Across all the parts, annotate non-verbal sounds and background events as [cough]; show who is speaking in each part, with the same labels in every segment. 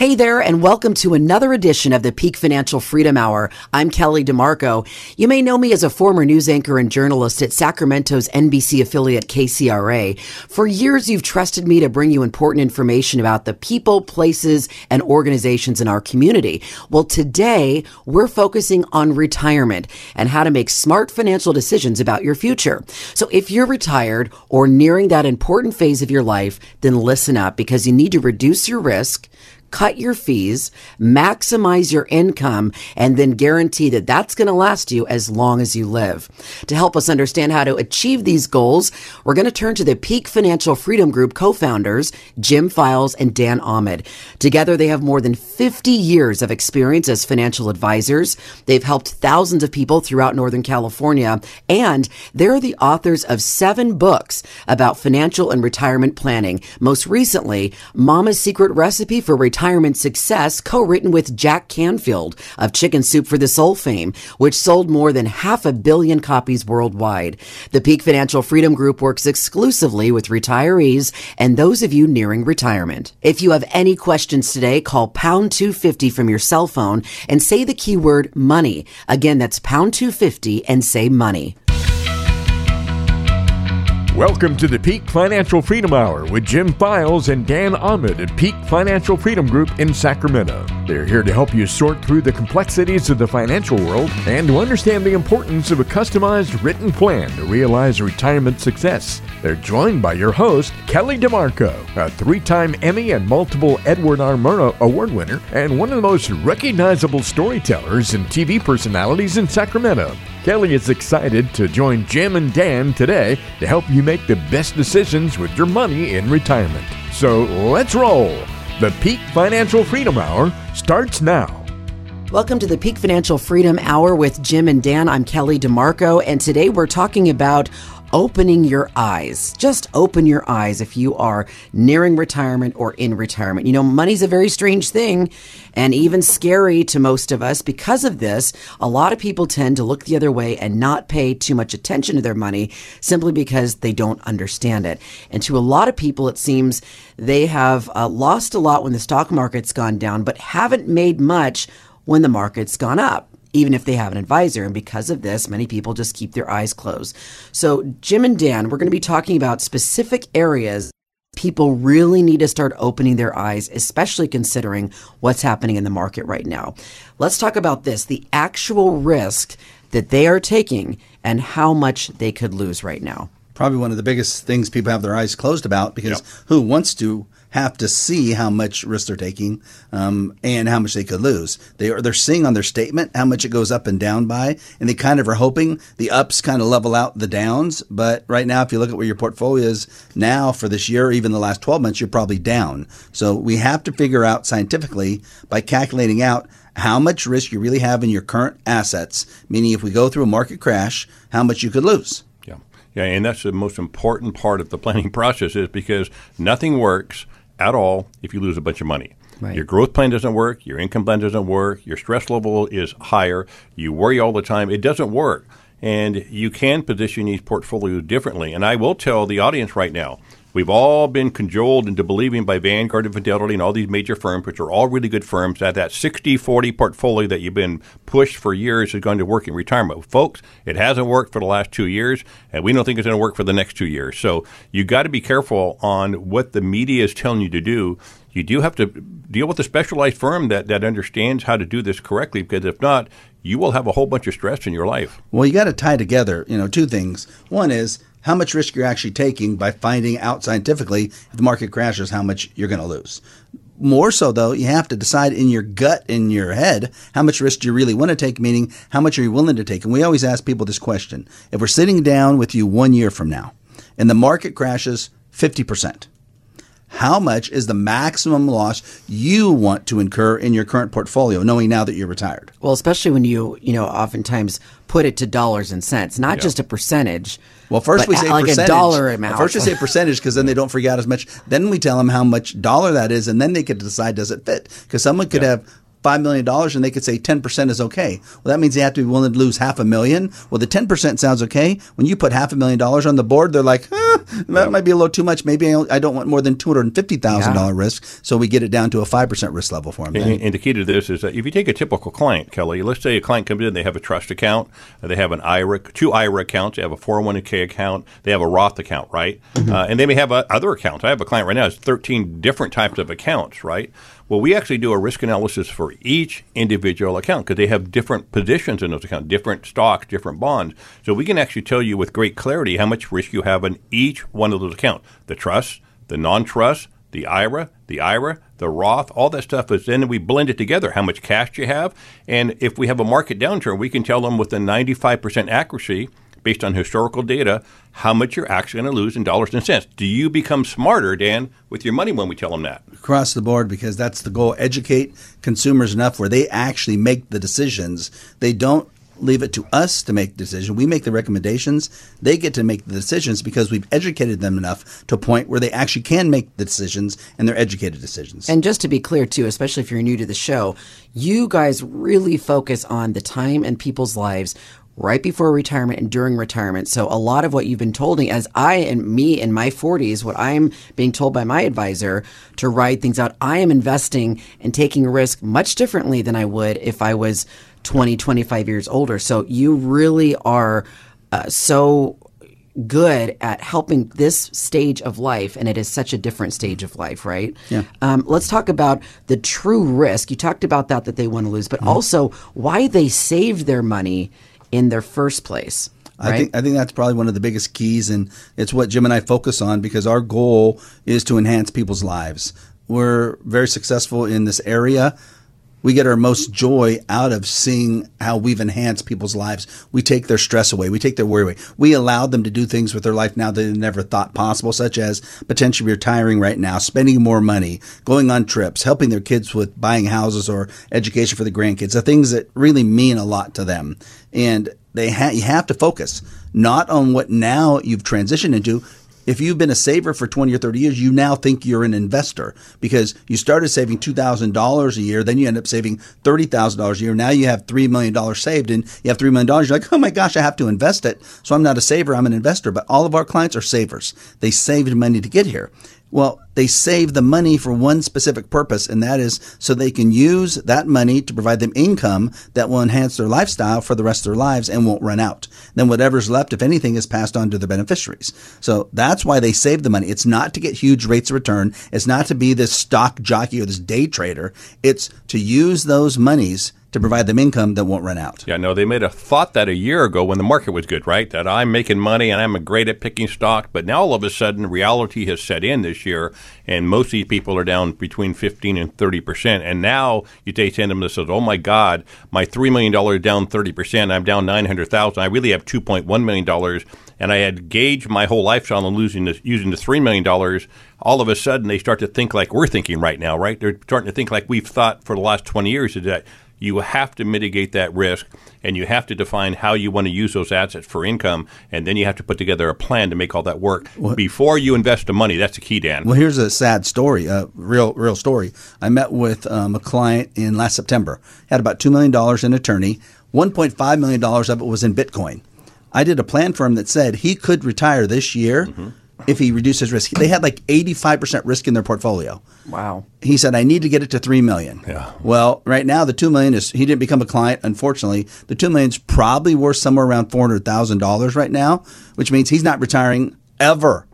Speaker 1: Hey there, and welcome to another edition of the Peak Financial Freedom Hour. I'm Kelly DeMarco. You may know me as a former news anchor and journalist at Sacramento's NBC affiliate KCRA. For years, you've trusted me to bring you important information about the people, places, and organizations in our community. Well, today, we're focusing on retirement and how to make smart financial decisions about your future. So if you're retired or nearing that important phase of your life, then listen up because you need to reduce your risk cut your fees, maximize your income, and then guarantee that that's going to last you as long as you live. To help us understand how to achieve these goals, we're going to turn to the Peak Financial Freedom Group co-founders, Jim Files and Dan Ahmed. Together, they have more than 50 years of experience as financial advisors. They've helped thousands of people throughout Northern California, and they're the authors of seven books about financial and retirement planning. Most recently, Mama's Secret Recipe for Retirement retirement success, co-written with Jack Canfield of Chicken Soup for the Soul fame, which sold more than half a billion copies worldwide. The Peak Financial Freedom Group works exclusively with retirees and those of you nearing retirement. If you have any questions today, call pound 250 from your cell phone and say the keyword money. Again, that's pound 250 and say money.
Speaker 2: Welcome to the Peak Financial Freedom Hour with Jim Files and Dan Ahmed at Peak Financial Freedom Group in Sacramento. They're here to help you sort through the complexities of the financial world and to understand the importance of a customized written plan to realize retirement success. They're joined by your host, Kelly DeMarco, a three time Emmy and multiple Edward R. Murrow Award winner and one of the most recognizable storytellers and TV personalities in Sacramento. Kelly is excited to join Jim and Dan today to help you make the best decisions with your money in retirement. So let's roll. The Peak Financial Freedom Hour starts now.
Speaker 1: Welcome to the Peak Financial Freedom Hour with Jim and Dan. I'm Kelly DeMarco, and today we're talking about opening your eyes. Just open your eyes if you are nearing retirement or in retirement. You know, money's a very strange thing and even scary to most of us. Because of this, a lot of people tend to look the other way and not pay too much attention to their money simply because they don't understand it. And to a lot of people, it seems they have uh, lost a lot when the stock market's gone down, but haven't made much when the market's gone up even if they have an advisor. And because of this, many people just keep their eyes closed. So, Jim and Dan, we're going to be talking about specific areas people really need to start opening their eyes, especially considering what's happening in the market right now. Let's talk about this the actual risk that they are taking and how much they could lose right now.
Speaker 3: Probably one of the biggest things people have their eyes closed about because yep. who wants to have to see how much risk they're taking um, and how much they could lose. They are they're seeing on their statement how much it goes up and down by, and they kind of are hoping the ups kind of level out the downs. But right now, if you look at where your portfolio is now for this year, even the last 12 months, you're probably down. So we have to figure out scientifically by calculating out how much risk you really have in your current assets, meaning if we go through a market crash, how much you could lose.
Speaker 4: Yeah. Yeah, and that's the most important part of the planning [laughs] process is because nothing works at all if you lose a bunch of money. Right. Your growth plan doesn't work, your income plan doesn't work, your stress level is higher, you worry all the time. It doesn't work. And you can position these portfolios differently. And I will tell the audience right now We've all been cajoled into believing by Vanguard and Fidelity and all these major firms, which are all really good firms, that that 60 40 portfolio that you've been pushed for years is going to work in retirement. Folks, it hasn't worked for the last two years, and we don't think it's going to work for the next two years. So you've got to be careful on what the media is telling you to do. You do have to deal with a specialized firm that, that understands how to do this correctly, because if not, you will have a whole bunch of stress in your life.
Speaker 3: Well, you got to tie together, you know, two things. One is how much risk you're actually taking by finding out scientifically if the market crashes how much you're going to lose. More so, though, you have to decide in your gut, in your head, how much risk do you really want to take, meaning how much are you willing to take? And we always ask people this question if we're sitting down with you one year from now and the market crashes 50%, how much is the maximum loss you want to incur in your current portfolio, knowing now that you're retired?
Speaker 1: Well, especially when you, you know, oftentimes put it to dollars and cents, not yeah. just a percentage.
Speaker 3: Well, first we say
Speaker 1: like
Speaker 3: percentage.
Speaker 1: a dollar amount.
Speaker 3: First we say percentage because then they don't forget as much. Then we tell them how much dollar that is, and then they could decide does it fit. Because someone could yeah. have five million dollars and they could say ten percent is okay. Well, that means they have to be willing to lose half a million. Well, the ten percent sounds okay. When you put half a million dollars on the board, they're like, huh, that might be a little too much. Maybe I don't want more than two hundred and fifty thousand yeah. dollar risk, so we get it down to a five percent risk level for them.
Speaker 4: And, and, the key to this is that if you take a typical client, Kelly, let's say a client comes in, they have a trust account, they have an IRA, two IRA accounts, they have a four hundred one k account, they have a Roth account, right? Mm-hmm. Uh, and they may have uh, other accounts. I have a client right now has thirteen different types of accounts, right? Well, we actually do a risk analysis for each individual account because they have different positions in those accounts, different stocks, different bonds. So we can actually tell you with great clarity how much risk you have in each one of those accounts the trust, the non trust, the IRA, the IRA, the Roth, all that stuff is then we blend it together, how much cash you have. And if we have a market downturn, we can tell them with a 95% accuracy based on historical data how much you're actually going to lose in dollars and cents. Do you become smarter, Dan, with your money when we tell them that?
Speaker 3: Across the board, because that's the goal. Educate consumers enough where they actually make the decisions. They don't leave it to us to make the decision. We make the recommendations. They get to make the decisions because we've educated them enough to a point where they actually can make the decisions and they're educated decisions.
Speaker 1: And just to be clear, too, especially if you're new to the show, you guys really focus on the time and people's lives right before retirement and during retirement. So a lot of what you've been told me as I and me in my 40s, what I'm being told by my advisor to write things out, I am investing and taking a risk much differently than I would if I was 20, 25 years older. So you really are uh, so good at helping this stage of life, and it is such a different stage of life, right?
Speaker 3: Yeah.
Speaker 1: Um, let's talk about the true risk. You talked about that that they want to lose, but mm-hmm. also why they saved their money in their first place. Right?
Speaker 3: I think I think that's probably one of the biggest keys, and it's what Jim and I focus on because our goal is to enhance people's lives. We're very successful in this area we get our most joy out of seeing how we've enhanced people's lives. We take their stress away. We take their worry away. We allow them to do things with their life now that they never thought possible, such as potentially retiring right now, spending more money, going on trips, helping their kids with buying houses or education for the grandkids, the things that really mean a lot to them. And they ha- you have to focus not on what now you've transitioned into, if you've been a saver for 20 or 30 years, you now think you're an investor because you started saving $2,000 a year, then you end up saving $30,000 a year. Now you have $3 million saved and you have $3 million. You're like, oh my gosh, I have to invest it. So I'm not a saver, I'm an investor. But all of our clients are savers. They saved money to get here. Well, they save the money for one specific purpose, and that is so they can use that money to provide them income that will enhance their lifestyle for the rest of their lives and won't run out. Then whatever's left, if anything, is passed on to the beneficiaries. So that's why they save the money. It's not to get huge rates of return. It's not to be this stock jockey or this day trader. It's to use those monies to provide them income that won't run out.
Speaker 4: Yeah, no, they made a thought that a year ago when the market was good, right? That I'm making money and I'm great at picking stock, but now all of a sudden reality has set in this year, and most of these people are down between 15 and 30 percent. And now you take them that says, "Oh my God, my three million dollars down 30 percent. I'm down 900,000. I really have 2.1 million dollars." And I had gauged my whole lifestyle on losing this, using the three million dollars. All of a sudden, they start to think like we're thinking right now, right? They're starting to think like we've thought for the last 20 years. Is that you have to mitigate that risk and you have to define how you want to use those assets for income and then you have to put together a plan to make all that work before you invest the money. That's the key dan.
Speaker 3: Well here's a sad story a real real story. I met with um, a client in last september. Had about $2 million in attorney. $1.5 million of it was in bitcoin. I did a plan for him that said he could retire this year mm-hmm if he reduces risk. They had like 85% risk in their portfolio.
Speaker 1: Wow.
Speaker 3: He said, I need to get it to 3 million.
Speaker 4: Yeah.
Speaker 3: Well, right now, the 2 million is, he didn't become a client, unfortunately. The 2 million is probably worth somewhere around $400,000 right now, which means he's not retiring ever.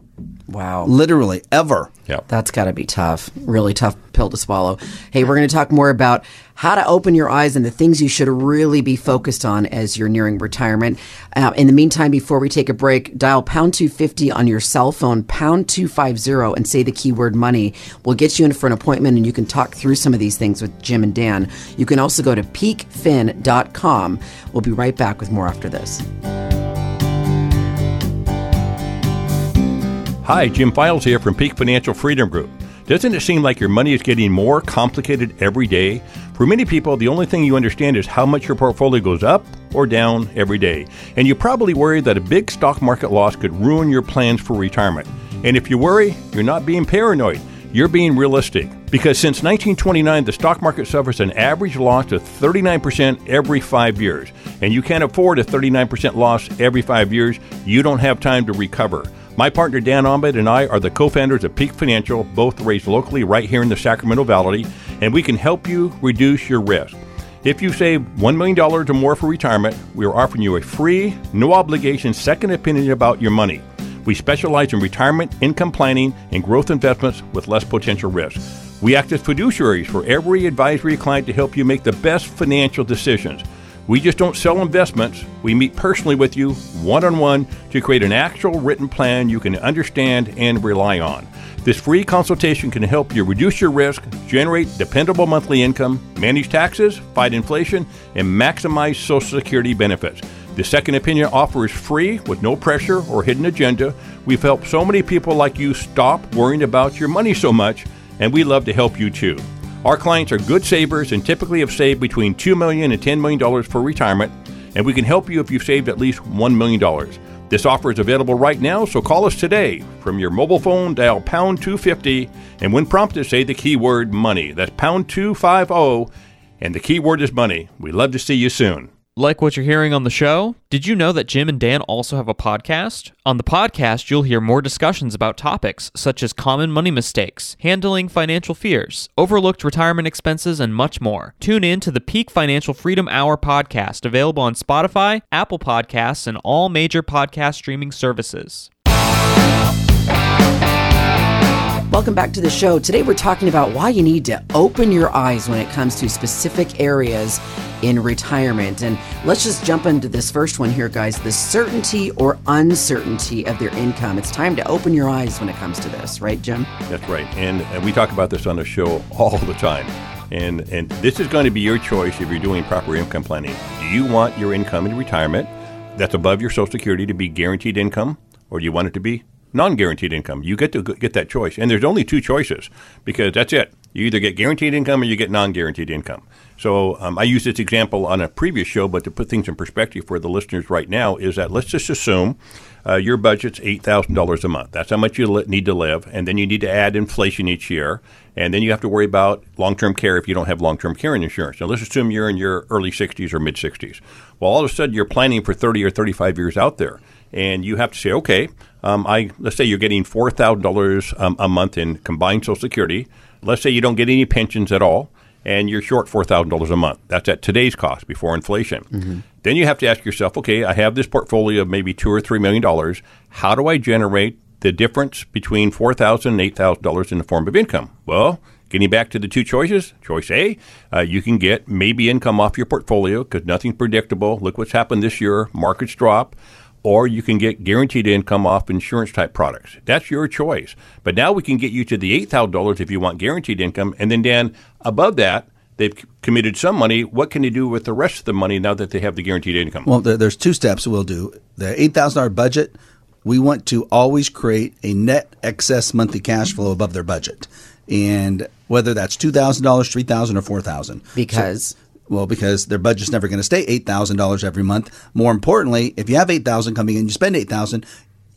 Speaker 1: Wow.
Speaker 3: Literally, ever.
Speaker 4: Yeah.
Speaker 1: That's got to be tough. Really tough pill to swallow. Hey, we're going to talk more about how to open your eyes and the things you should really be focused on as you're nearing retirement. Uh, in the meantime, before we take a break, dial pound 250 on your cell phone, pound 250, and say the keyword money. We'll get you in for an appointment and you can talk through some of these things with Jim and Dan. You can also go to peakfin.com. We'll be right back with more after this.
Speaker 4: Hi, Jim Files here from Peak Financial Freedom Group. Doesn't it seem like your money is getting more complicated every day? For many people, the only thing you understand is how much your portfolio goes up or down every day. And you probably worry that a big stock market loss could ruin your plans for retirement. And if you worry, you're not being paranoid. You're being realistic. Because since 1929, the stock market suffers an average loss of 39% every five years. And you can't afford a 39% loss every five years. You don't have time to recover. My partner Dan Ahmed and I are the co founders of Peak Financial, both raised locally right here in the Sacramento Valley, and we can help you reduce your risk. If you save $1 million or more for retirement, we are offering you a free, no obligation second opinion about your money. We specialize in retirement, income planning, and growth investments with less potential risk. We act as fiduciaries for every advisory client to help you make the best financial decisions. We just don't sell investments. We meet personally with you, one on one, to create an actual written plan you can understand and rely on. This free consultation can help you reduce your risk, generate dependable monthly income, manage taxes, fight inflation, and maximize Social Security benefits. The second opinion offer is free with no pressure or hidden agenda. We've helped so many people like you stop worrying about your money so much, and we love to help you too. Our clients are good savers and typically have saved between $2 million and $10 million for retirement, and we can help you if you've saved at least $1 million. This offer is available right now, so call us today. From your mobile phone, dial pound 250, and when prompted, say the keyword money. That's pound 250, and the keyword is money. We love to see you soon.
Speaker 5: Like what you're hearing on the show? Did you know that Jim and Dan also have a podcast? On the podcast, you'll hear more discussions about topics such as common money mistakes, handling financial fears, overlooked retirement expenses, and much more. Tune in to the Peak Financial Freedom Hour podcast, available on Spotify, Apple Podcasts, and all major podcast streaming services.
Speaker 1: Welcome back to the show. Today we're talking about why you need to open your eyes when it comes to specific areas in retirement. And let's just jump into this first one here, guys the certainty or uncertainty of their income. It's time to open your eyes when it comes to this, right, Jim?
Speaker 4: That's right. And, and we talk about this on the show all the time. And, and this is going to be your choice if you're doing proper income planning. Do you want your income in retirement that's above your Social Security to be guaranteed income, or do you want it to be non-guaranteed income. You get to get that choice, and there's only two choices because that's it. You either get guaranteed income or you get non-guaranteed income. So um, I used this example on a previous show, but to put things in perspective for the listeners right now, is that let's just assume uh, your budget's eight thousand dollars a month. That's how much you li- need to live, and then you need to add inflation each year, and then you have to worry about long-term care if you don't have long-term care insurance. Now let's assume you're in your early 60s or mid 60s. Well, all of a sudden you're planning for 30 or 35 years out there and you have to say, okay, um, I let's say you're getting four thousand um, dollars a month in combined Social Security. Let's say you don't get any pensions at all, and you're short four thousand dollars a month. That's at today's cost before inflation. Mm-hmm. Then you have to ask yourself, okay, I have this portfolio of maybe two or three million dollars. How do I generate the difference between four thousand and eight thousand dollars in the form of income? Well. Getting back to the two choices, choice A, uh, you can get maybe income off your portfolio because nothing's predictable. Look what's happened this year. Markets drop or you can get guaranteed income off insurance type products. That's your choice. But now we can get you to the $8,000 if you want guaranteed income. And then, Dan, above that, they've committed some money. What can they do with the rest of the money now that they have the guaranteed income?
Speaker 3: Well, there's two steps we'll do. The $8,000 budget, we want to always create a net excess monthly cash flow above their budget. And whether that's $2,000, 3,000, or $4,000.
Speaker 1: Because?
Speaker 3: So, well, because their budget's never going to stay eight thousand dollars every month. More importantly, if you have eight thousand coming in, you spend eight thousand.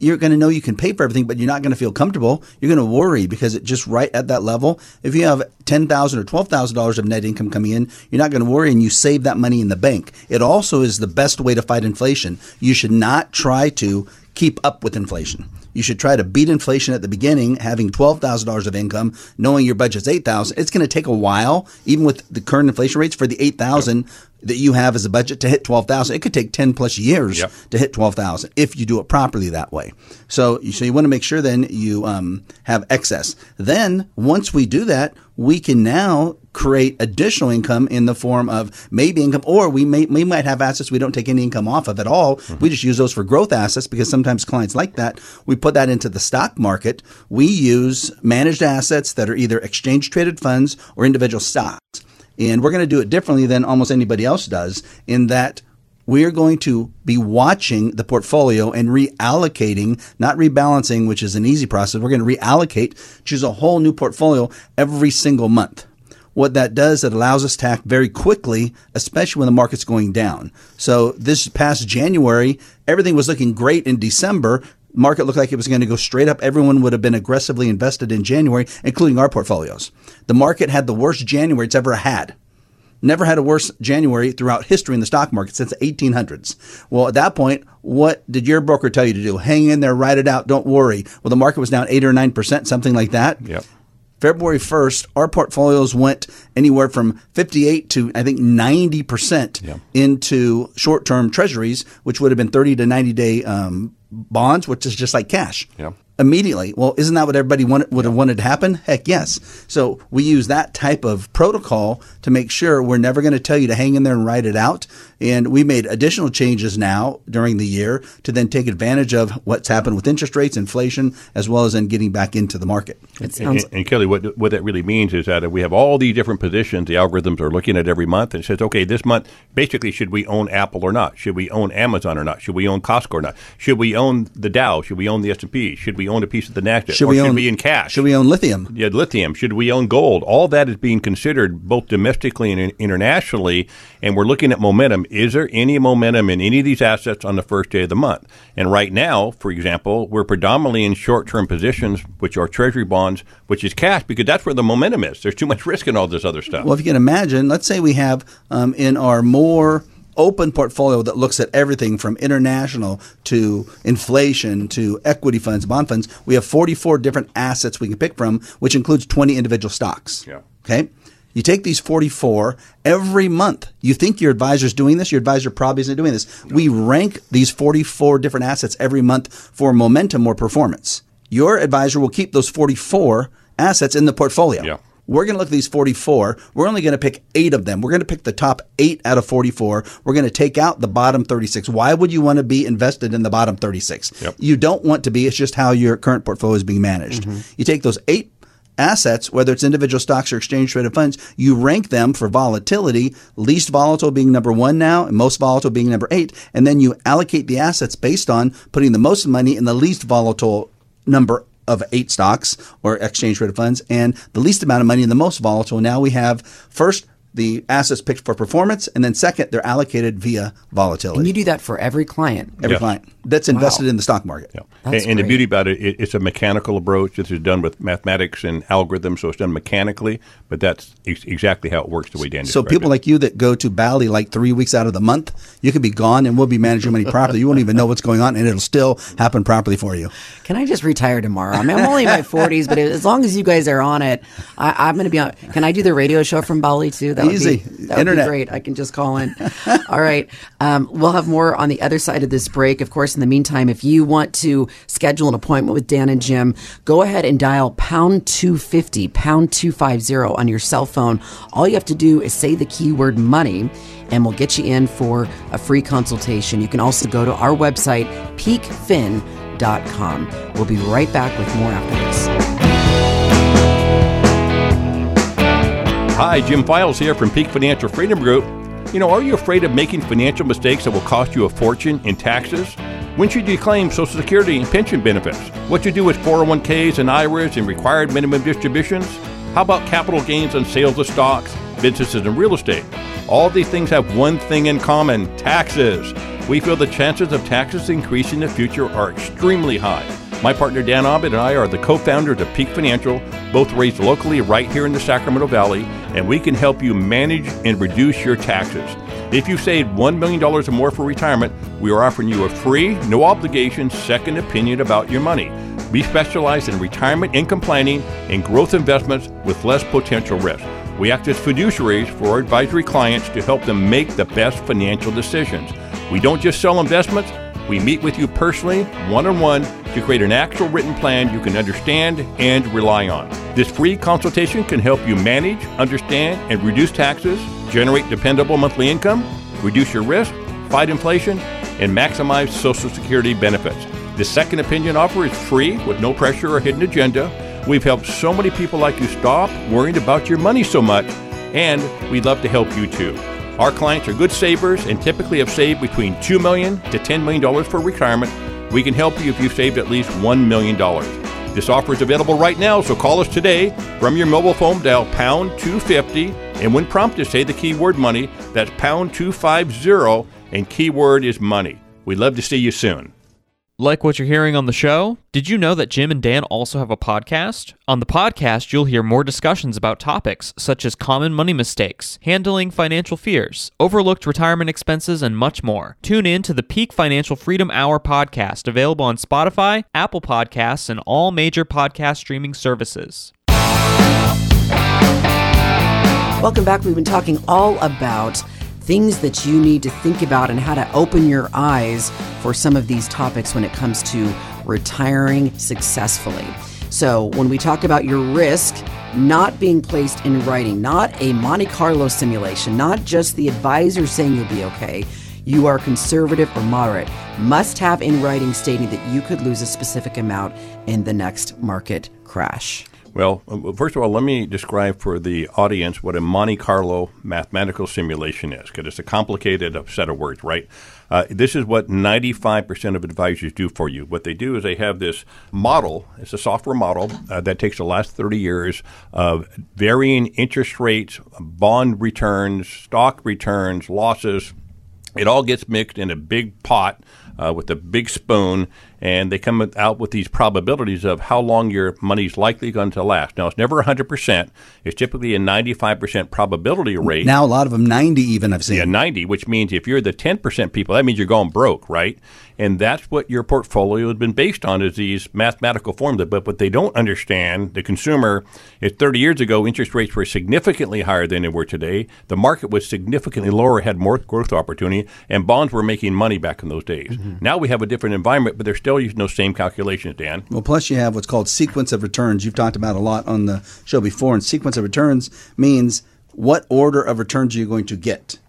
Speaker 3: You're going to know you can pay for everything, but you're not going to feel comfortable. You're going to worry because it just right at that level. If you have ten thousand or twelve thousand dollars of net income coming in, you're not going to worry, and you save that money in the bank. It also is the best way to fight inflation. You should not try to keep up with inflation. You should try to beat inflation at the beginning, having twelve thousand dollars of income, knowing your budget's eight thousand. It's going to take a while, even with the current inflation rates, for the eight thousand that you have as a budget to hit 12,000. It could take 10 plus years yep. to hit 12,000 if you do it properly that way. So, so you want to make sure then you um, have excess. Then once we do that, we can now create additional income in the form of maybe income, or we may we might have assets we don't take any income off of at all. Mm-hmm. We just use those for growth assets because sometimes clients like that. We put that into the stock market. We use managed assets that are either exchange traded funds or individual stocks. And we're going to do it differently than almost anybody else does in that we're going to be watching the portfolio and reallocating, not rebalancing, which is an easy process. We're going to reallocate, choose a whole new portfolio every single month. What that does, it allows us to act very quickly, especially when the market's going down. So this past January, everything was looking great in December market looked like it was going to go straight up. Everyone would have been aggressively invested in January, including our portfolios. The market had the worst January it's ever had. Never had a worse January throughout history in the stock market since the 1800s. Well, at that point, what did your broker tell you to do? Hang in there, ride it out, don't worry. Well, the market was down 8 or 9%, something like that.
Speaker 4: Yep.
Speaker 3: February 1st, our portfolios went anywhere from 58 to I think 90%
Speaker 4: Yeah.
Speaker 3: into short term treasuries, which would have been 30 to 90 day um, bonds, which is just like cash.
Speaker 4: Yeah.
Speaker 3: Immediately. Well, isn't that what everybody wanted, would have wanted to happen? Heck yes. So we use that type of protocol to make sure we're never going to tell you to hang in there and ride it out. And we made additional changes now during the year to then take advantage of what's happened with interest rates, inflation, as well as in getting back into the market.
Speaker 1: It sounds
Speaker 4: And, and Kelly, what what that really means is that we have all these different positions. The algorithms are looking at every month and says, okay, this month, basically, should we own Apple or not? Should we own Amazon or not? Should we own Costco or not? Should we own the Dow? Should we own the S and P? Should we own a piece of the Nasdaq?
Speaker 3: Should
Speaker 4: or
Speaker 3: we
Speaker 4: should
Speaker 3: own
Speaker 4: we in cash?
Speaker 3: Should we own lithium?
Speaker 4: yeah, lithium. Should we own gold? All that is being considered both domestically and internationally, and we're looking at momentum. Is there any momentum in any of these assets on the first day of the month? And right now, for example, we're predominantly in short-term positions, which are Treasury bonds, which is cash, because that's where the momentum is. There's too much risk in all this other stuff.
Speaker 3: Well, if you can imagine, let's say we have um, in our more open portfolio that looks at everything from international to inflation to equity funds, bond funds, we have 44 different assets we can pick from, which includes 20 individual stocks.
Speaker 4: Yeah.
Speaker 3: Okay. You take these 44 every month. You think your advisor's doing this, your advisor probably isn't doing this. We rank these 44 different assets every month for momentum or performance. Your advisor will keep those 44 assets in the portfolio.
Speaker 4: Yeah.
Speaker 3: We're going to look at these 44. We're only going to pick eight of them. We're going to pick the top eight out of 44. We're going to take out the bottom 36. Why would you want to be invested in the bottom 36?
Speaker 4: Yep.
Speaker 3: You don't want to be. It's just how your current portfolio is being managed. Mm-hmm. You take those eight assets, whether it's individual stocks or exchange traded funds, you rank them for volatility, least volatile being number one now, and most volatile being number eight. And then you allocate the assets based on putting the most money in the least volatile number of eight stocks or exchange traded funds and the least amount of money in the most volatile. Now we have first the assets picked for performance, and then second, they're allocated via volatility.
Speaker 1: and you do that for every client.
Speaker 3: Every
Speaker 4: Yes.
Speaker 3: client that's invested in the stock market.
Speaker 4: Yeah.
Speaker 1: That's
Speaker 4: and, and the beauty about it, it, it's a mechanical approach. This is done with mathematics and algorithms, so it's done mechanically. But that's ex- exactly how it works. The way Dan
Speaker 3: So people
Speaker 4: it.
Speaker 3: like you that go to Bali like three weeks out of the month, you could be gone and we'll be managing money properly. You won't even know what's going on, and it'll still happen properly for you.
Speaker 1: Can I just retire tomorrow? I mean, I'm only in my [laughs] 40s, but as long as you guys are on it, I, I'm going to be on. Can I do the radio show from Bali too? That
Speaker 3: Easy.
Speaker 1: Would be, that would
Speaker 3: Internet.
Speaker 1: be great. I can just call in. All right. Um, we'll have more on the other side of this break. Of course, in the meantime, if you want to schedule an appointment with Dan and Jim, go ahead and dial pound 250, pound 250 on your cell phone. All you have to do is say the keyword money and we'll get you in for a free consultation. You can also go to our website, peakfin.com. We'll be right back with more after this.
Speaker 4: Hi, Jim Files here from Peak Financial Freedom Group. You know, are you afraid of making financial mistakes that will cost you a fortune in taxes? When should you claim Social Security and pension benefits? What you do with 401ks and IRAs and required minimum distributions? How about capital gains on sales of stocks, businesses, and real estate? All these things have one thing in common taxes. We feel the chances of taxes increasing in the future are extremely high. My partner Dan Ahmed and I are the co founders of Peak Financial, both raised locally right here in the Sacramento Valley, and we can help you manage and reduce your taxes. If you've saved $1 million or more for retirement, we are offering you a free, no obligation second opinion about your money. We specialize in retirement income planning and growth investments with less potential risk. We act as fiduciaries for our advisory clients to help them make the best financial decisions. We don't just sell investments, we meet with you personally, one on one, to create an actual written plan you can understand and rely on. This free consultation can help you manage, understand, and reduce taxes, generate dependable monthly income, reduce your risk, fight inflation, and maximize Social Security benefits. The second opinion offer is free with no pressure or hidden agenda. We've helped so many people like you stop worrying about your money so much, and we'd love to help you too. Our clients are good savers and typically have saved between 2 million to $10 million for retirement. We can help you if you've saved at least $1 million. This offer is available right now, so call us today from your mobile phone, dial pound 250, and when prompted, say the keyword money. That's pound 250, and keyword is money. We'd love to see you soon.
Speaker 5: Like what you're hearing on the show? Did you know that Jim and Dan also have a podcast? On the podcast, you'll hear more discussions about topics such as common money mistakes, handling financial fears, overlooked retirement expenses, and much more. Tune in to the Peak Financial Freedom Hour podcast, available on Spotify, Apple Podcasts, and all major podcast streaming services.
Speaker 1: Welcome back. We've been talking all about things that you need to think about and how to open your eyes for some of these topics when it comes to retiring successfully. So, when we talk about your risk not being placed in writing, not a Monte Carlo simulation, not just the advisor saying you'll be okay, you are conservative or moderate, must have in writing stating that you could lose a specific amount in the next market crash.
Speaker 4: Well, uh, first of all, let me describe for the audience what a Monte Carlo mathematical simulation is, because it's a complicated set of words, right? Uh, this is what 95% of advisors do for you. What they do is they have this model, it's a software model uh, that takes the last 30 years of varying interest rates, bond returns, stock returns, losses. It all gets mixed in a big pot uh, with a big spoon and they come out with these probabilities of how long your money's likely going to last. Now, it's never 100%. It's typically a 95% probability rate.
Speaker 3: Now, a lot of them 90 even I've seen.
Speaker 4: Yeah, 90, which means if you're the 10% people, that means you're going broke, right? And that's what your portfolio has been based on is these mathematical formulas. But what they don't understand, the consumer, is 30 years ago, interest rates were significantly higher than they were today. The market was significantly lower, had more growth opportunity, and bonds were making money back in those days. Mm-hmm. Now we have a different environment, but they're still using those same calculations, Dan.
Speaker 3: Well, plus you have what's called sequence of returns. You've talked about a lot on the show before, and sequence of returns means what order of returns are you going to get?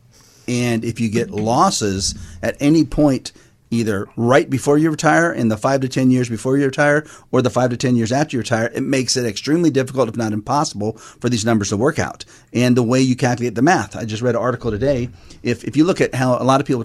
Speaker 3: And if you get losses at any point – either right before you retire in the five to 10 years before you retire or the five to 10 years after you retire, it makes it extremely difficult, if not impossible, for these numbers to work out. And the way you calculate the math, I just read an article today. If, if you look at how a lot of people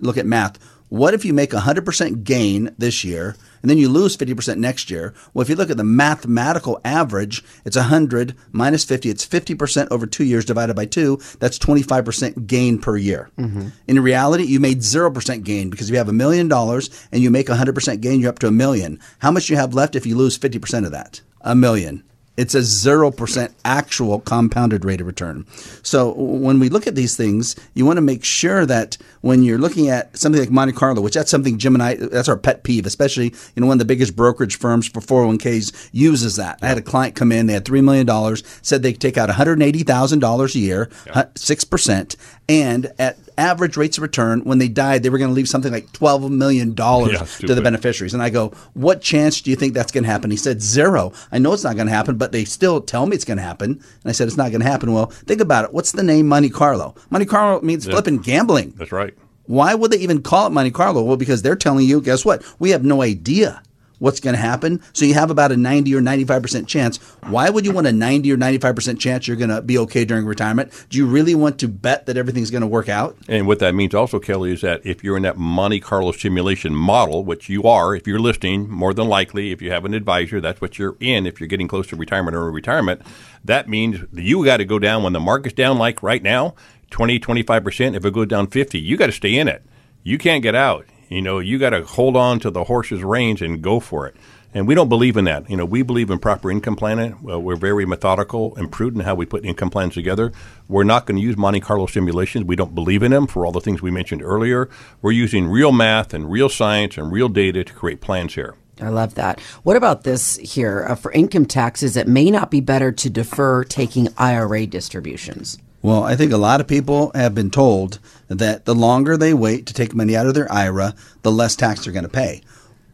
Speaker 3: look at math, what if you make a 100% gain this year and then you lose 50% next year? Well, if you look at the mathematical average, it's 100 minus 50. It's 50% over two years divided by two. That's 25% gain per year. Mm-hmm. In reality, you made 0% gain because if you have a million dollars and you make 100% gain, you're up to a million. How much do you have left if you lose 50% of that? A million. It's a 0% actual compounded rate of return. So when we look at these things, you want to make sure that when you're looking at something like Monte Carlo, which that's something Jim and I, that's our pet peeve, especially, you know, one of the biggest brokerage firms for 401ks uses that. I had a client come in, they had $3 million, said they could take out $180,000 a year, yeah. 6%, and at average rates of return when they died, they were going to leave something like $12 million yeah, to the beneficiaries. And I go, What chance do you think that's going to happen? He said, Zero. I know it's not going to happen, but they still tell me it's going to happen. And I said, It's not going to happen. Well, think about it. What's the name Monte Carlo? Monte Carlo means yeah. flipping gambling.
Speaker 4: That's right.
Speaker 3: Why would they even call it Monte Carlo? Well, because they're telling you, guess what? We have no idea what's going to happen. So you have about a 90 or 95% chance. Why would you want a 90 or 95% chance you're going to be okay during retirement? Do you really want to bet that everything's going to work out?
Speaker 4: And what that means also, Kelly, is that if you're in that Monte Carlo simulation model, which you are, if you're listening, more than likely, if you have an advisor, that's what you're in if you're getting close to retirement or retirement. That means you got to go down when the market's down like right now, 20, 25%. If it goes down 50, you got to stay in it. You can't get out. You know, you got to hold on to the horse's reins and go for it. And we don't believe in that. You know, we believe in proper income planning. Well, we're very methodical and prudent in how we put income plans together. We're not going to use Monte Carlo simulations. We don't believe in them for all the things we mentioned earlier. We're using real math and real science and real data to create plans here.
Speaker 1: I love that. What about this here? Uh, for income taxes, it may not be better to defer taking IRA distributions.
Speaker 3: Well, I think a lot of people have been told that the longer they wait to take money out of their IRA, the less tax they're going to pay.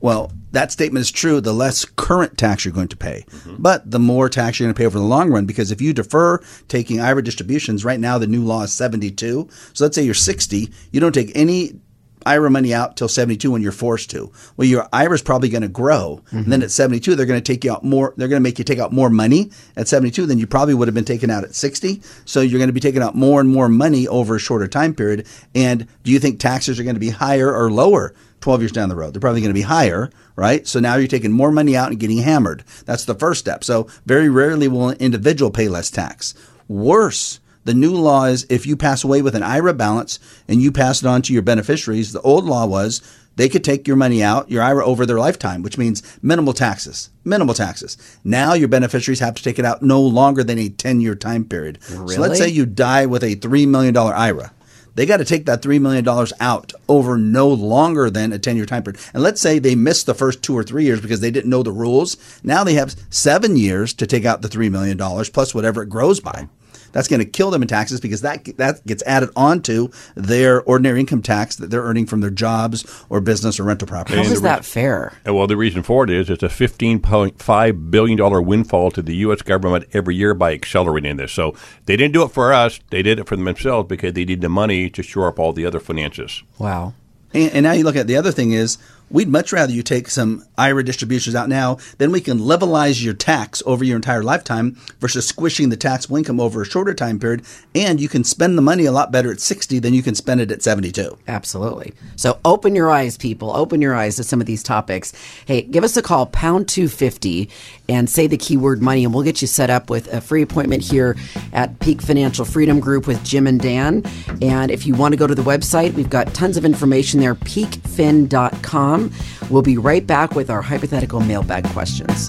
Speaker 3: Well, that statement is true. The less current tax you're going to pay, mm-hmm. but the more tax you're going to pay over the long run. Because if you defer taking IRA distributions, right now the new law is 72. So let's say you're 60, you don't take any IRA money out till 72 when you're forced to. Well, your IRA is probably going to grow. Mm-hmm. And then at 72, they're going to take you out more. They're going to make you take out more money at 72 than you probably would have been taken out at 60. So you're going to be taking out more and more money over a shorter time period. And do you think taxes are going to be higher or lower 12 years down the road? They're probably going to be higher, right? So now you're taking more money out and getting hammered. That's the first step. So very rarely will an individual pay less tax. Worse, the new law is if you pass away with an IRA balance and you pass it on to your beneficiaries, the old law was they could take your money out, your IRA over their lifetime, which means minimal taxes. Minimal taxes. Now your beneficiaries have to take it out no longer than a 10 year time period.
Speaker 1: Really?
Speaker 3: So let's say you die with a $3 million IRA. They got to take that $3 million out over no longer than a 10 year time period. And let's say they missed the first two or three years because they didn't know the rules. Now they have seven years to take out the $3 million plus whatever it grows by that's going to kill them in taxes because that that gets added onto their ordinary income tax that they're earning from their jobs or business or rental property.
Speaker 1: How is that fair?
Speaker 4: Uh, well, the reason for it is it's a $15.5 billion windfall to the U.S. government every year by accelerating this. So they didn't do it for us. They did it for themselves because they need the money to shore up all the other finances.
Speaker 1: Wow.
Speaker 3: And, and now you look at the other thing is We'd much rather you take some IRA distributions out now, then we can levelize your tax over your entire lifetime versus squishing the taxable income over a shorter time period. And you can spend the money a lot better at 60 than you can spend it at 72.
Speaker 1: Absolutely. So open your eyes, people. Open your eyes to some of these topics. Hey, give us a call, pound 250, and say the keyword money, and we'll get you set up with a free appointment here at Peak Financial Freedom Group with Jim and Dan. And if you want to go to the website, we've got tons of information there, peakfin.com. We'll be right back with our hypothetical mailbag questions.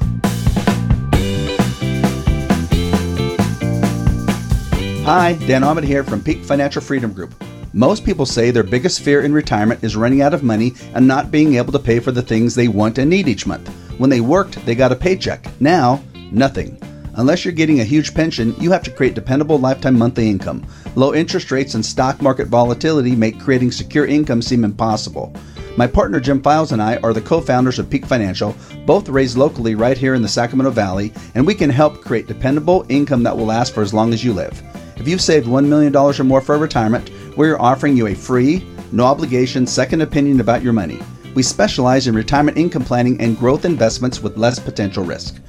Speaker 3: Hi, Dan Ahmed here from Peak Financial Freedom Group. Most people say their biggest fear in retirement is running out of money and not being able to pay for the things they want and need each month. When they worked, they got a paycheck. Now, nothing. Unless you're getting a huge pension, you have to create dependable lifetime monthly income. Low interest rates and stock market volatility make creating secure income seem impossible. My partner Jim Files and I are the co founders of Peak Financial, both raised locally right here in the Sacramento Valley, and we can help create dependable income that will last for as long as you live. If you've saved $1 million or more for retirement, we're offering you a free, no obligation second opinion about your money. We specialize in retirement income planning and growth investments with less potential risk.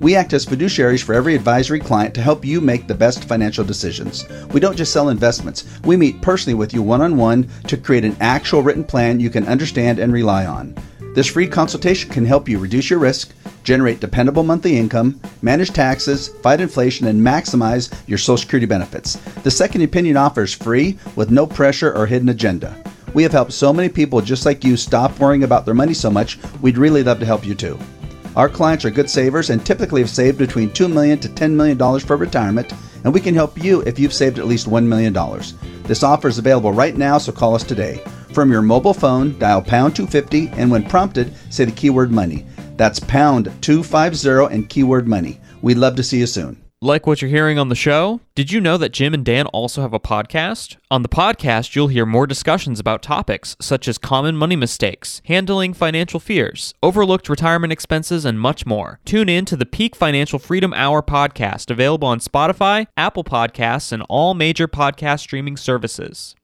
Speaker 3: We act as fiduciaries for every advisory client to help you make the best financial decisions. We don't just sell investments, we meet personally with you one on one to create an actual written plan you can understand and rely on. This free consultation can help you reduce your risk, generate dependable monthly income, manage taxes, fight inflation, and maximize your Social Security benefits. The second opinion offer is free with no pressure or hidden agenda. We have helped so many people just like you stop worrying about their money so much, we'd really love to help you too. Our clients are good savers and typically have saved between 2 million to $10 million for retirement, and we can help you if you've saved at least $1 million. This offer is available right now, so call us today. From your mobile phone, dial pound 250 and when prompted, say the keyword money. That's pound 250 and keyword money. We'd love to see you soon.
Speaker 5: Like what you're hearing on the show? Did you know that Jim and Dan also have a podcast? On the podcast, you'll hear more discussions about topics such as common money mistakes, handling financial fears, overlooked retirement expenses, and much more. Tune in to the Peak Financial Freedom Hour podcast, available on Spotify, Apple Podcasts, and all major podcast streaming services.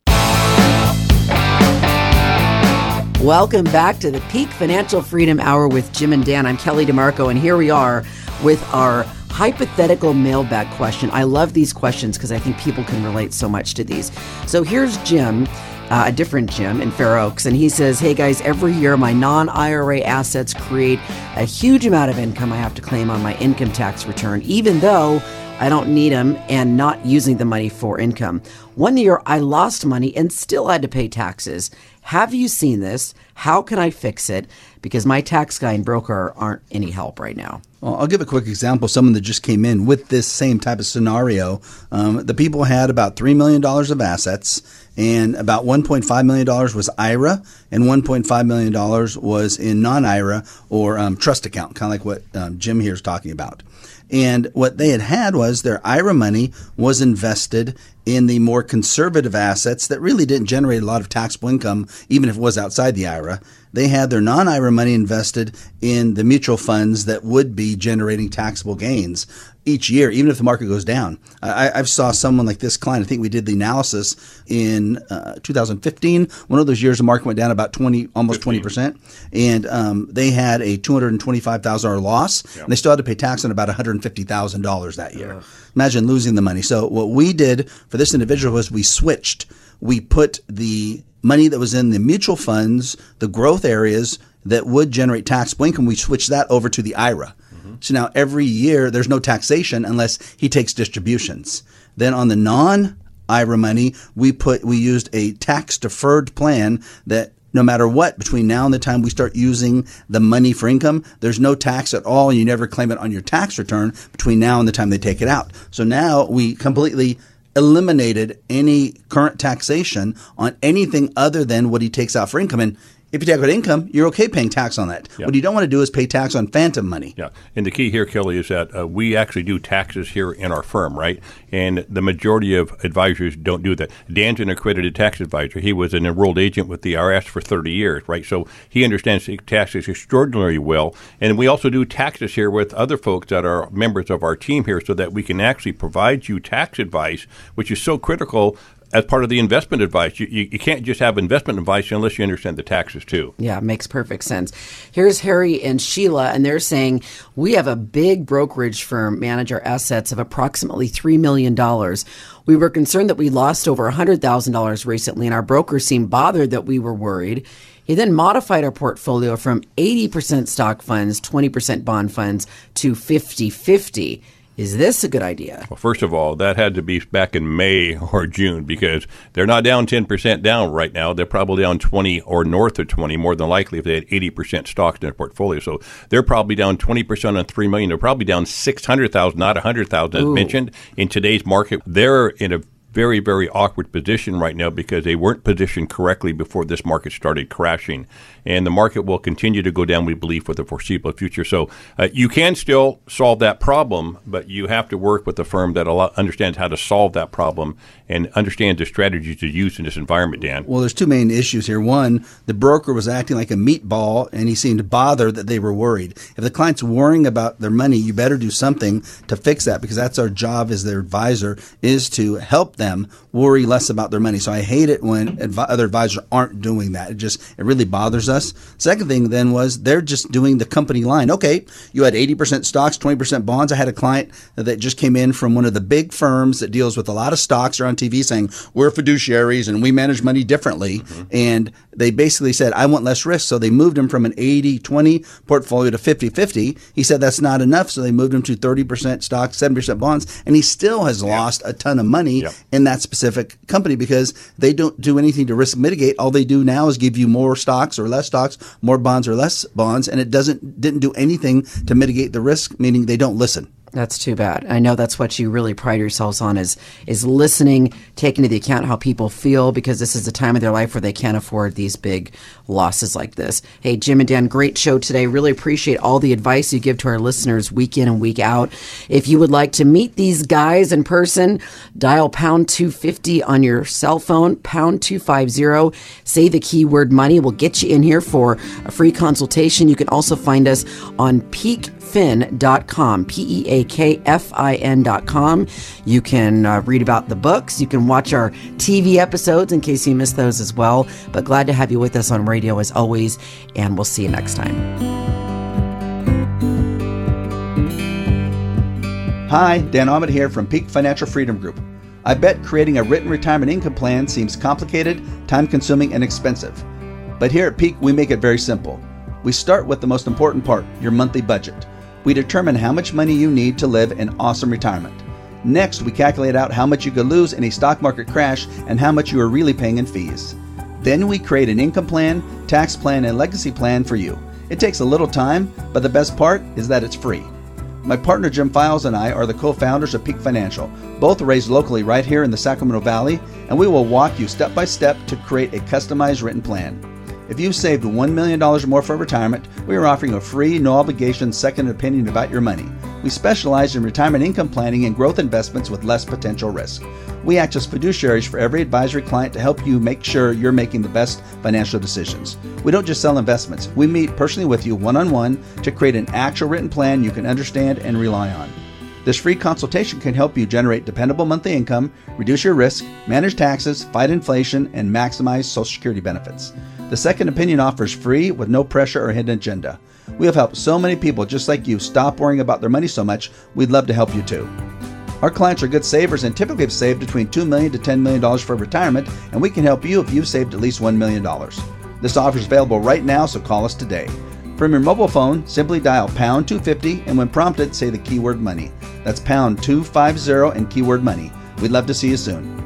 Speaker 1: Welcome back to the Peak Financial Freedom Hour with Jim and Dan. I'm Kelly DeMarco, and here we are with our hypothetical mailbag question. I love these questions because I think people can relate so much to these. So here's Jim. Uh, a different Jim in Fair Oaks, and he says, Hey guys, every year my non IRA assets create a huge amount of income I have to claim on my income tax return, even though I don't need them and not using the money for income. One year I lost money and still had to pay taxes. Have you seen this? How can I fix it? Because my tax guy and broker aren't any help right now.
Speaker 3: Well, I'll give a quick example. Someone that just came in with this same type of scenario. Um, the people had about $3 million of assets, and about $1.5 million was IRA, and $1.5 million was in non IRA or um, trust account, kind of like what um, Jim here is talking about. And what they had had was their IRA money was invested in the more conservative assets that really didn't generate a lot of taxable income, even if it was outside the IRA. They had their non IRA money invested in the mutual funds that would be generating taxable gains each year, even if the market goes down. I, I saw someone like this client. I think we did the analysis in uh, 2015. One of those years, the market went down about 20, almost 20 percent, and um, they had a 225 thousand dollar loss, yep. and they still had to pay tax on about 150 thousand dollars that year. Uh. Imagine losing the money. So what we did for this individual was we switched. We put the money that was in the mutual funds, the growth areas that would generate taxable income, we switched that over to the IRA. So now every year there's no taxation unless he takes distributions. Then on the non IRA money, we put we used a tax deferred plan that no matter what, between now and the time we start using the money for income, there's no tax at all. And you never claim it on your tax return between now and the time they take it out. So now we completely eliminated any current taxation on anything other than what he takes out for income. And if you take out income, you're okay paying tax on that. What you don't want to do is pay tax on phantom money.
Speaker 4: Yeah, and the key here, Kelly, is that uh, we actually do taxes here in our firm, right? And the majority of advisors don't do that. Dan's an accredited tax advisor. He was an enrolled agent with the IRS for 30 years, right? So he understands taxes extraordinarily well. And we also do taxes here with other folks that are members of our team here so that we can actually provide you tax advice, which is so critical as part of the investment advice. You, you, you, can't just have investment advice unless you understand the taxes too.
Speaker 1: Yeah, makes perfect sense. Here's Harry and Sheila, and they're saying we have a big brokerage firm manage our assets of approximately $3 million. We were concerned that we lost over $100,000 recently, and our broker seemed bothered that we were worried. He then modified our portfolio from 80% stock funds, 20% bond funds to 50 50. Is this a good idea?
Speaker 4: Well, first of all, that had to be back in May [laughs] or June because they're not down 10% down right now. They're probably down 20 or north of 20, more than likely if they had 80% stocks in their portfolio. So they're probably down 20% on 3 million. They're probably down 600,000, not 100,000 as Ooh. mentioned. In today's market, they're in a very, very awkward position right now because they weren't positioned correctly before this market started crashing. And the market will continue to go down, we believe, for the foreseeable future. So uh, you can still solve that problem, but you have to work with a firm that understands how to solve that problem and understands the strategies to use in this environment, Dan.
Speaker 3: Well, there's two main issues here. One, the broker was acting like a meatball and he seemed bothered that they were worried. If the client's worrying about their money, you better do something to fix that because that's our job as their advisor is to help them worry less about their money. So I hate it when other advisors aren't doing that. It just it really bothers us. Second thing then was they're just doing the company line. Okay, you had 80% stocks, 20% bonds. I had a client that just came in from one of the big firms that deals with a lot of stocks. They're on TV saying we're fiduciaries and we manage money differently. Mm-hmm. And they basically said I want less risk, so they moved him from an 80-20 portfolio to 50-50. He said that's not enough, so they moved him to 30% stocks, 7% bonds, and he still has lost a ton of money in that specific company because they don't do anything to risk mitigate. All they do now is give you more stocks or less stocks, more bonds or less bonds, and it doesn't didn't do anything to mitigate the risk, meaning they don't listen.
Speaker 1: That's too bad. I know that's what you really pride yourselves on is is listening, taking into account how people feel because this is a time of their life where they can't afford these big losses like this. Hey, Jim and Dan, great show today. Really appreciate all the advice you give to our listeners week in and week out. If you would like to meet these guys in person, dial pound 250 on your cell phone, pound 250, say the keyword money. We'll get you in here for a free consultation. You can also find us on Peak peakfin.com, P E A K F I N.com. You can uh, read about the books. You can watch our TV episodes in case you missed those as well. But glad to have you with us on radio as always, and we'll see you next time.
Speaker 3: Hi, Dan Ahmed here from Peak Financial Freedom Group. I bet creating a written retirement income plan seems complicated, time consuming, and expensive. But here at Peak, we make it very simple. We start with the most important part your monthly budget we determine how much money you need to live an awesome retirement. Next, we calculate out how much you could lose in a stock market crash and how much you are really paying in fees. Then we create an income plan, tax plan, and legacy plan for you. It takes a little time, but the best part is that it's free. My partner Jim Files and I are the co founders of Peak Financial, both raised locally right here in the Sacramento Valley, and we will walk you step by step to create a customized written plan. If you've saved $1 million or more for retirement, we are offering a free, no obligation second opinion about your money. We specialize in retirement income planning and growth investments with less potential risk. We act as fiduciaries for every advisory client to help you make sure you're making the best financial decisions. We don't just sell investments, we meet personally with you one on one to create an actual written plan you can understand and rely on. This free consultation can help you generate dependable monthly income, reduce your risk, manage taxes, fight inflation, and maximize Social Security benefits. The Second Opinion offers free with no pressure or hidden agenda. We have helped so many people just like you stop worrying about their money so much, we'd love to help you too. Our clients are good savers and typically have saved between 2 million to $10 million for retirement, and we can help you if you've saved at least $1 million. This offer is available right now, so call us today. From your mobile phone, simply dial pound 250 and when prompted, say the keyword money. That's pound 250 and keyword money. We'd love to see you soon.